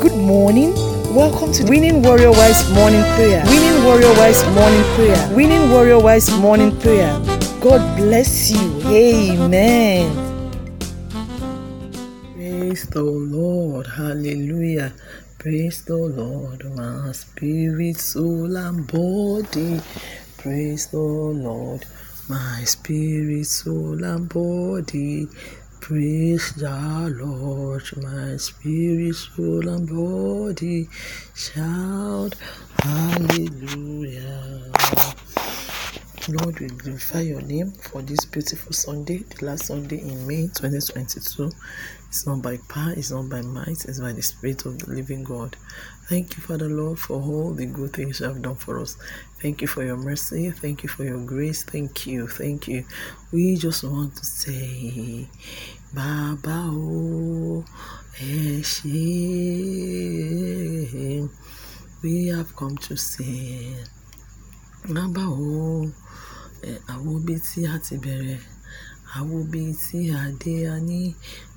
Good morning. Welcome to Winning Warrior Wise Morning Prayer. Winning Warrior Wise Morning Prayer. Winning Warrior Wise Morning Prayer. God bless you. Amen. Praise the Lord. Hallelujah. Praise the Lord, my spirit, soul, and body. Praise the Lord, my spirit, soul, and body. Praise the Lord, my spirit, soul, and body. Shout hallelujah. Lord, we glorify your name for this beautiful Sunday, the last Sunday in May 2022. It's not by power, it's not by might, it's by the Spirit of the living God. Thank you, Father Lord, for all the good things you have done for us. Thank you for your mercy. Thank you for your grace. Thank you. Thank you. We just want to say, Baba O Eshe. We have come to say, Baba O àwọn ibi tí a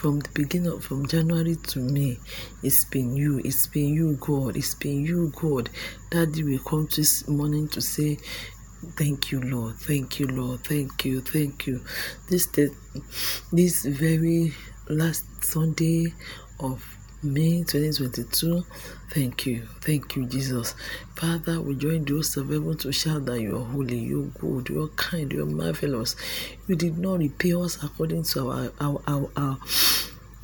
from the beginning of, from January to May, it's been you, it's been you, God, it's been you, God. Daddy will come this morning to say, Thank you, Lord. Thank you, Lord. Thank you. Thank you. This this very last Sunday of May 2022. Thank you. Thank you, Jesus. Father, we join those heaven to shout that you are holy, you are good, you are kind, you are marvelous. You did not repay us according to our our our, our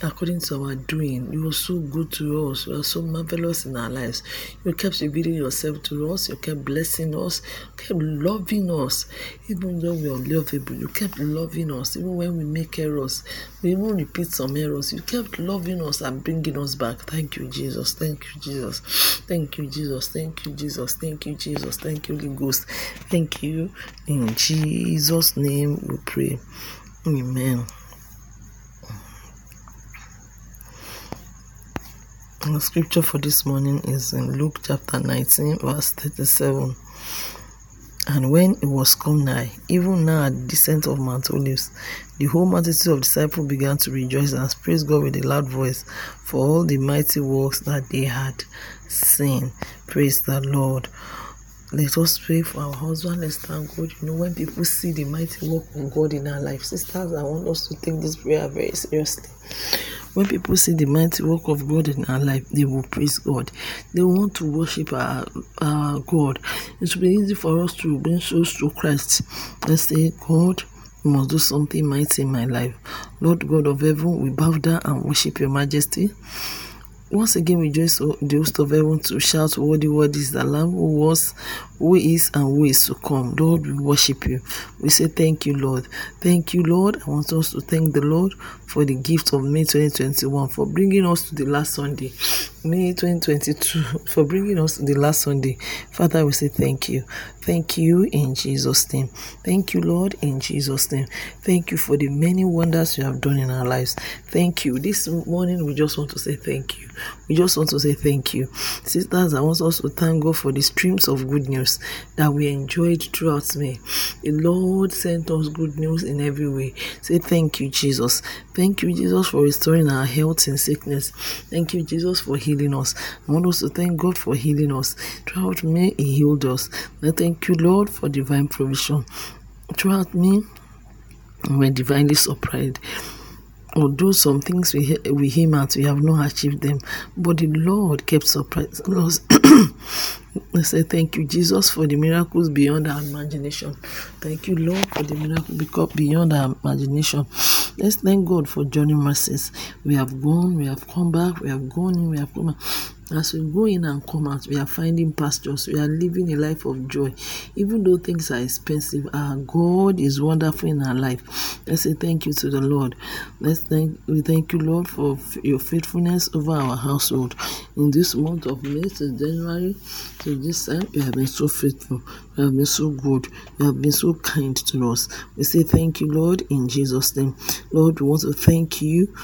according to our doing. You were so good to us. You are so marvelous in our lives. You kept revealing yourself to us. You kept blessing us. You kept loving us. Even though we are unlovable, you kept loving us. Even when we make errors, we even repeat some errors. You kept loving us and bringing us back. Thank you, Jesus. Thank you, Jesus. Thank you, Jesus. Thank you, Jesus. Thank you, Jesus. Thank you, Holy Ghost. Thank you. In Jesus' name we pray. Amen. The scripture for this morning is in Luke chapter 19, verse 37. And when it was come nigh, even now at the descent of Mount Olives, the whole multitude of disciples began to rejoice and praise God with a loud voice for all the mighty works that they had seen. Praise the Lord. Let us pray for our husband. Let's thank God. You know, when people see the mighty work of God in our life, sisters, I want us to take this prayer very seriously. When people see the mighty work of God in our life, they will praise God. They want to worship our, our God. It will be easy for us to bring souls to Christ. Let's say, God, you must do something mighty in my life. Lord God of heaven, we bow down and worship your majesty. Once again, we join the host of heaven to shout, Worthy, worthy is the Lamb who was, who is, and who is to come. Lord, we worship you. We say, Thank you, Lord. Thank you, Lord. I want us to thank the Lord for the gift of May 2021, for bringing us to the last Sunday. May 2022, for bringing us the last Sunday. Father, we say thank you. Thank you in Jesus' name. Thank you, Lord, in Jesus' name. Thank you for the many wonders you have done in our lives. Thank you. This morning, we just want to say thank you. We just want to say thank you. Sisters, I want us to thank God for the streams of good news that we enjoyed throughout May. The Lord sent us good news in every way. Say thank you, Jesus. Thank you, Jesus, for restoring our health in sickness. Thank you, Jesus, for healing us. I want us to thank God for healing us. Throughout me, He healed us. I thank you, Lord, for divine provision. Throughout me, we're divinely surprised although some things we we him out we have not achieved them but the lord kept surprising us I say thank you jesus for the miracles beyond our imagination thank you lord for the miracle beyond our imagination let's thank god for journey mercies. We have gone we have come back we have gone in we have come back As we go in and come out, we are finding pastures. We are living a life of joy. Even though things are expensive, our God is wonderful in our life. Let's say thank you to the Lord. Let's thank we thank you, Lord, for your faithfulness over our household. In this month of May to January to this time, you have been so faithful. You have been so good. You have been so kind to us. We say thank you, Lord, in Jesus' name. Lord, we want to thank you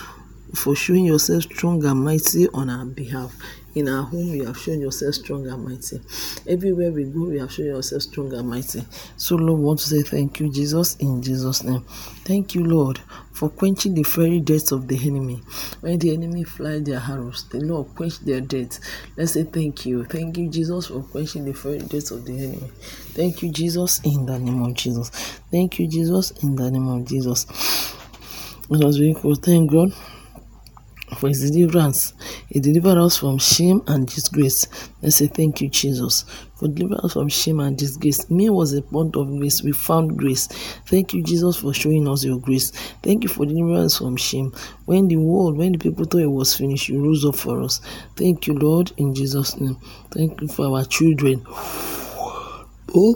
for showing yourself strong and mighty on our behalf. In our home, you have shown yourself strong and mighty. Everywhere we go, you have shown yourself strong and mighty. So, Lord, we want to say thank you, Jesus, in Jesus' name. Thank you, Lord, for quenching the fiery darts of the enemy. When the enemy fly their arrows, the Lord quench their darts. Let's say thank you. Thank you, Jesus, for quenching the fiery darts of the enemy. Thank you, Jesus, in the name of Jesus. Thank you, Jesus, in the name of Jesus. Let us be thank God for his deliverance. He delivered us from shame and disgrace. Let's say thank you, Jesus, for delivering us from shame and disgrace. Me was a point of grace. We found grace. Thank you, Jesus, for showing us your grace. Thank you for delivering us from shame. When the world, when the people thought it was finished, you rose up for us. Thank you, Lord, in Jesus' name. Thank you for our children. Oh,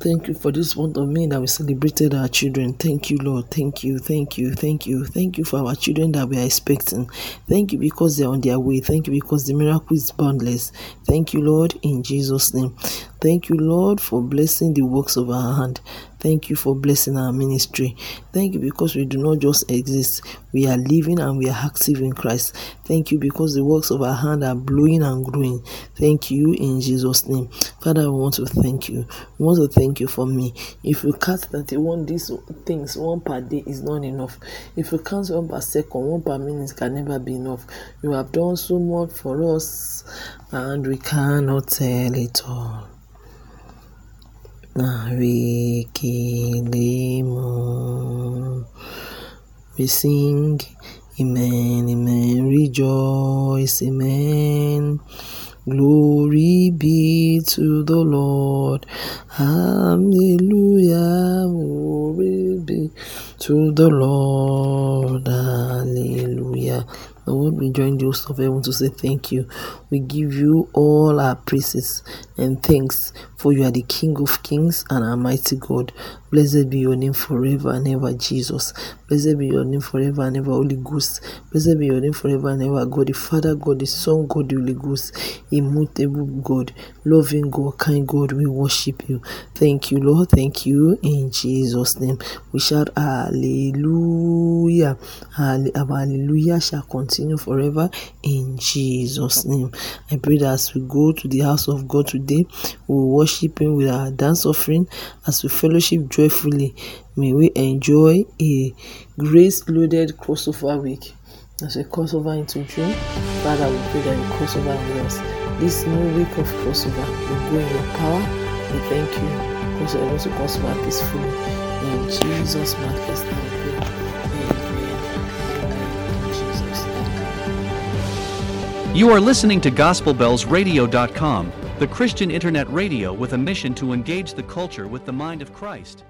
thank you for this month of May that we celebrated our children. Thank you, Lord. Thank you, thank you, thank you. Thank you for our children that we are expecting. Thank you because they're on their way. Thank you because the miracle is boundless. Thank you, Lord, in Jesus' name. Thank you, Lord, for blessing the works of our hand. Thank you for blessing our ministry. Thank you because we do not just exist, we are living and we are active in Christ. Thank you because the works of our hand are blowing and growing. Thank you in Jesus' name. Father, we want to thank you. We want to thank you for me. If you count 31 these things, one per day is not enough. If you count one per second, one per minute can never be enough. You have done so much for us, and we cannot tell it all. We sing, Amen, Amen, rejoice, Amen. Glory be to the Lord. Hallelujah. Glory be to the Lord. Hallelujah. Lord, we join the host of heaven to say thank you. We give you all our praises and thanks, for you are the King of kings and our mighty God. Blessed be your name forever and ever, Jesus. Blessed be your name forever and ever, Holy Ghost. Blessed be your name forever and ever, God the Father, God the Son, God the Holy Ghost, immutable God, loving God, kind God. We worship you. Thank you, Lord. Thank you in Jesus' name. We shout Hallelujah. Hallelujah shall continue forever in Jesus' name. I pray that as we go to the house of God today, we will with our dance offering as we fellowship joyfully. May we enjoy a grace loaded crossover week. As we crossover into June, Father, we pray that you crossover with us. This new week of crossover, we go in your power. We thank you because you're able to crossover peacefully. In Jesus' matchless name. You are listening to GospelBellsRadio.com, the Christian internet radio with a mission to engage the culture with the mind of Christ.